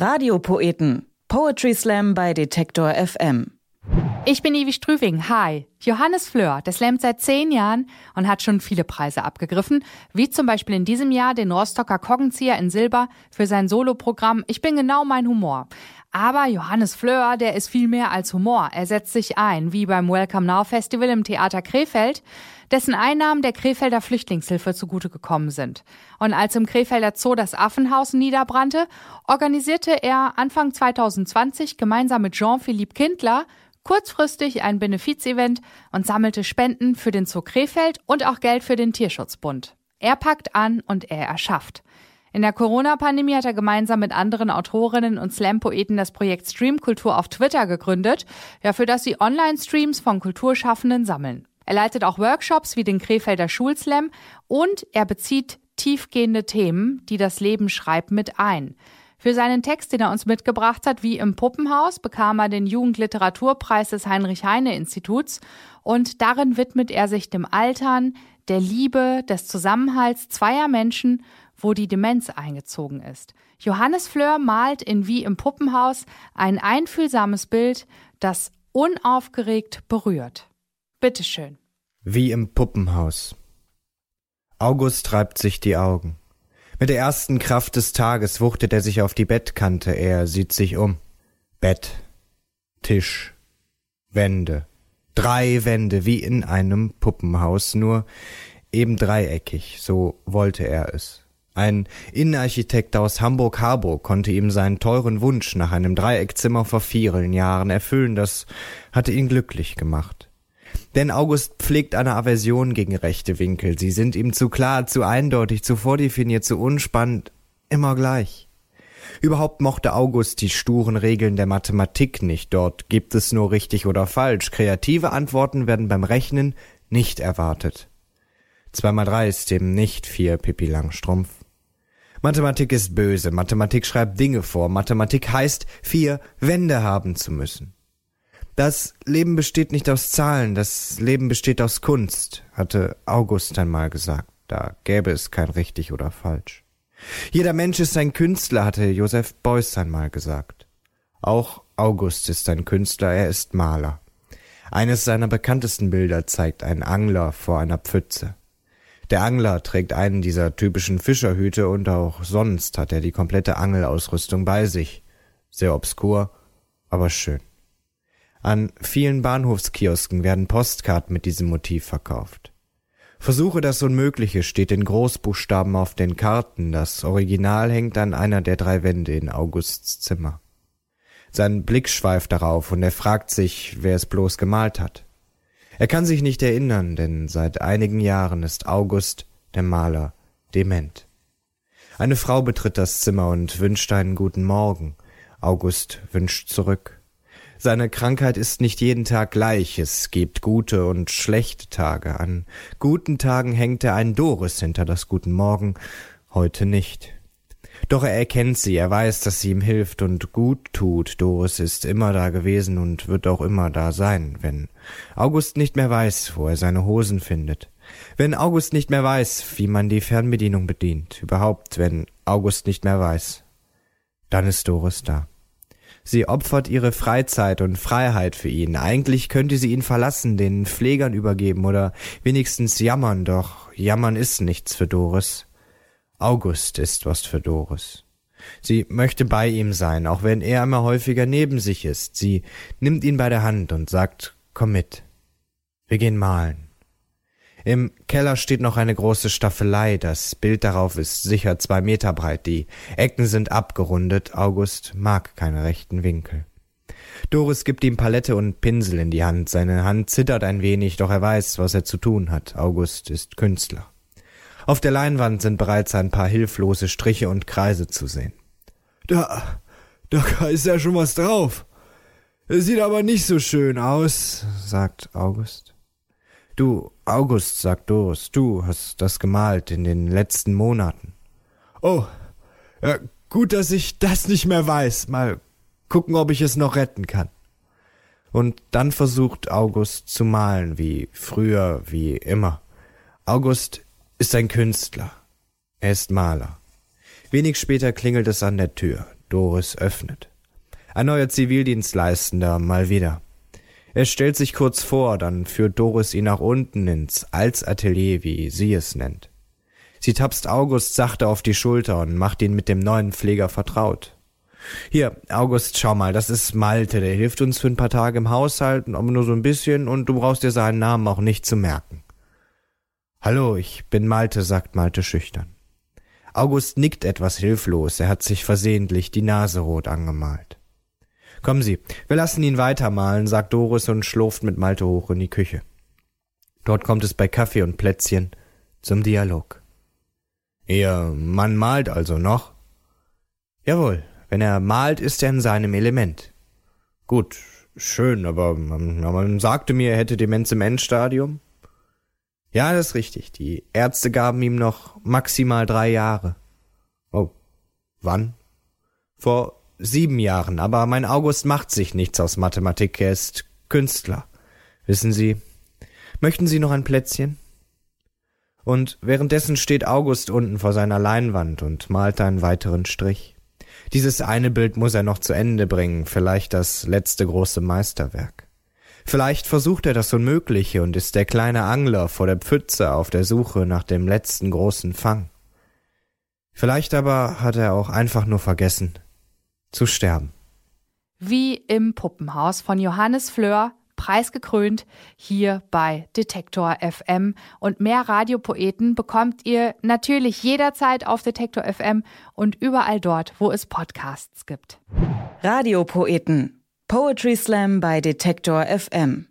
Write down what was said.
Radiopoeten. Poetry Slam bei Detektor FM. Ich bin Ivi Strüving. Hi. Johannes Fleur, der slammt seit zehn Jahren und hat schon viele Preise abgegriffen, wie zum Beispiel in diesem Jahr den Rostocker Koggenzieher in Silber für sein Soloprogramm Ich bin genau mein Humor. Aber Johannes Fleur, der ist viel mehr als Humor. Er setzt sich ein, wie beim Welcome Now Festival im Theater Krefeld, dessen Einnahmen der Krefelder Flüchtlingshilfe zugute gekommen sind. Und als im Krefelder Zoo das Affenhaus niederbrannte, organisierte er Anfang 2020 gemeinsam mit Jean-Philippe Kindler kurzfristig ein Benefizevent und sammelte Spenden für den Zoo Krefeld und auch Geld für den Tierschutzbund. Er packt an und er erschafft. In der Corona-Pandemie hat er gemeinsam mit anderen Autorinnen und Slam-Poeten das Projekt Streamkultur auf Twitter gegründet, ja, für das sie Online-Streams von Kulturschaffenden sammeln. Er leitet auch Workshops wie den Krefelder Schulslam und er bezieht tiefgehende Themen, die das Leben schreibt, mit ein. Für seinen Text, den er uns mitgebracht hat, wie im Puppenhaus, bekam er den Jugendliteraturpreis des Heinrich-Heine-Instituts und darin widmet er sich dem Altern, der Liebe, des Zusammenhalts zweier Menschen wo die Demenz eingezogen ist. Johannes Fleur malt in Wie im Puppenhaus ein einfühlsames Bild, das unaufgeregt berührt. Bitteschön. Wie im Puppenhaus. August reibt sich die Augen. Mit der ersten Kraft des Tages wuchtet er sich auf die Bettkante, er sieht sich um. Bett, Tisch, Wände, drei Wände wie in einem Puppenhaus, nur eben dreieckig, so wollte er es. Ein Innenarchitekt aus Hamburg-Harburg konnte ihm seinen teuren Wunsch nach einem Dreieckzimmer vor vielen Jahren erfüllen. Das hatte ihn glücklich gemacht. Denn August pflegt eine Aversion gegen rechte Winkel. Sie sind ihm zu klar, zu eindeutig, zu vordefiniert, zu unspannend, immer gleich. Überhaupt mochte August die sturen Regeln der Mathematik nicht. Dort gibt es nur richtig oder falsch. Kreative Antworten werden beim Rechnen nicht erwartet. Zwei mal drei ist eben nicht vier Pippi Langstrumpf. Mathematik ist böse, Mathematik schreibt Dinge vor, Mathematik heißt, vier Wände haben zu müssen. Das Leben besteht nicht aus Zahlen, das Leben besteht aus Kunst, hatte August einmal gesagt, da gäbe es kein richtig oder falsch. Jeder Mensch ist ein Künstler, hatte Joseph Beuys einmal gesagt. Auch August ist ein Künstler, er ist Maler. Eines seiner bekanntesten Bilder zeigt einen Angler vor einer Pfütze. Der Angler trägt einen dieser typischen Fischerhüte und auch sonst hat er die komplette Angelausrüstung bei sich. Sehr obskur, aber schön. An vielen Bahnhofskiosken werden Postkarten mit diesem Motiv verkauft. Versuche das Unmögliche steht in Großbuchstaben auf den Karten, das Original hängt an einer der drei Wände in Augusts Zimmer. Sein Blick schweift darauf und er fragt sich, wer es bloß gemalt hat. Er kann sich nicht erinnern, denn seit einigen Jahren ist August, der Maler, dement. Eine Frau betritt das Zimmer und wünscht einen guten Morgen. August wünscht zurück. Seine Krankheit ist nicht jeden Tag gleich, es gibt gute und schlechte Tage. An guten Tagen hängt er ein Doris hinter das Guten Morgen, heute nicht. Doch er erkennt sie, er weiß, dass sie ihm hilft und gut tut. Doris ist immer da gewesen und wird auch immer da sein, wenn August nicht mehr weiß, wo er seine Hosen findet. Wenn August nicht mehr weiß, wie man die Fernbedienung bedient. Überhaupt, wenn August nicht mehr weiß. Dann ist Doris da. Sie opfert ihre Freizeit und Freiheit für ihn. Eigentlich könnte sie ihn verlassen, den Pflegern übergeben oder wenigstens jammern, doch jammern ist nichts für Doris. August ist was für Doris. Sie möchte bei ihm sein, auch wenn er immer häufiger neben sich ist. Sie nimmt ihn bei der Hand und sagt, komm mit. Wir gehen malen. Im Keller steht noch eine große Staffelei, das Bild darauf ist sicher zwei Meter breit, die Ecken sind abgerundet, August mag keine rechten Winkel. Doris gibt ihm Palette und Pinsel in die Hand, seine Hand zittert ein wenig, doch er weiß, was er zu tun hat, August ist Künstler. Auf der Leinwand sind bereits ein paar hilflose Striche und Kreise zu sehen. Da, da ist ja schon was drauf. Es sieht aber nicht so schön aus, sagt August. Du, August, sagt Doris, du hast das gemalt in den letzten Monaten. Oh, ja, gut, dass ich das nicht mehr weiß. Mal gucken, ob ich es noch retten kann. Und dann versucht August zu malen, wie früher, wie immer. August ist ein Künstler. Er ist Maler. Wenig später klingelt es an der Tür. Doris öffnet. Ein neuer Zivildienstleistender, mal wieder. Er stellt sich kurz vor, dann führt Doris ihn nach unten ins Altsatelier, wie sie es nennt. Sie tapst August sachte auf die Schulter und macht ihn mit dem neuen Pfleger vertraut. Hier, August, schau mal, das ist Malte, der hilft uns für ein paar Tage im Haushalt, aber nur so ein bisschen, und du brauchst dir seinen Namen auch nicht zu merken. Hallo, ich bin Malte, sagt Malte schüchtern. August nickt etwas hilflos, er hat sich versehentlich die Nase rot angemalt. Kommen Sie, wir lassen ihn weitermalen, sagt Doris und schlurft mit Malte hoch in die Küche. Dort kommt es bei Kaffee und Plätzchen zum Dialog. Ihr Mann malt also noch? Jawohl, wenn er malt, ist er in seinem Element. Gut, schön, aber man, man sagte mir, er hätte Demenz im Endstadium. Ja, das ist richtig. Die Ärzte gaben ihm noch maximal drei Jahre. Oh, wann? Vor sieben Jahren, aber mein August macht sich nichts aus Mathematik, er ist Künstler. Wissen Sie, möchten Sie noch ein Plätzchen? Und währenddessen steht August unten vor seiner Leinwand und malt einen weiteren Strich. Dieses eine Bild muss er noch zu Ende bringen, vielleicht das letzte große Meisterwerk. Vielleicht versucht er das Unmögliche und ist der kleine Angler vor der Pfütze auf der Suche nach dem letzten großen Fang. Vielleicht aber hat er auch einfach nur vergessen zu sterben. Wie im Puppenhaus von Johannes Fleur, preisgekrönt hier bei Detektor FM. Und mehr Radiopoeten bekommt ihr natürlich jederzeit auf Detektor FM und überall dort, wo es Podcasts gibt. Radiopoeten. Poetry Slam bei Detektor FM.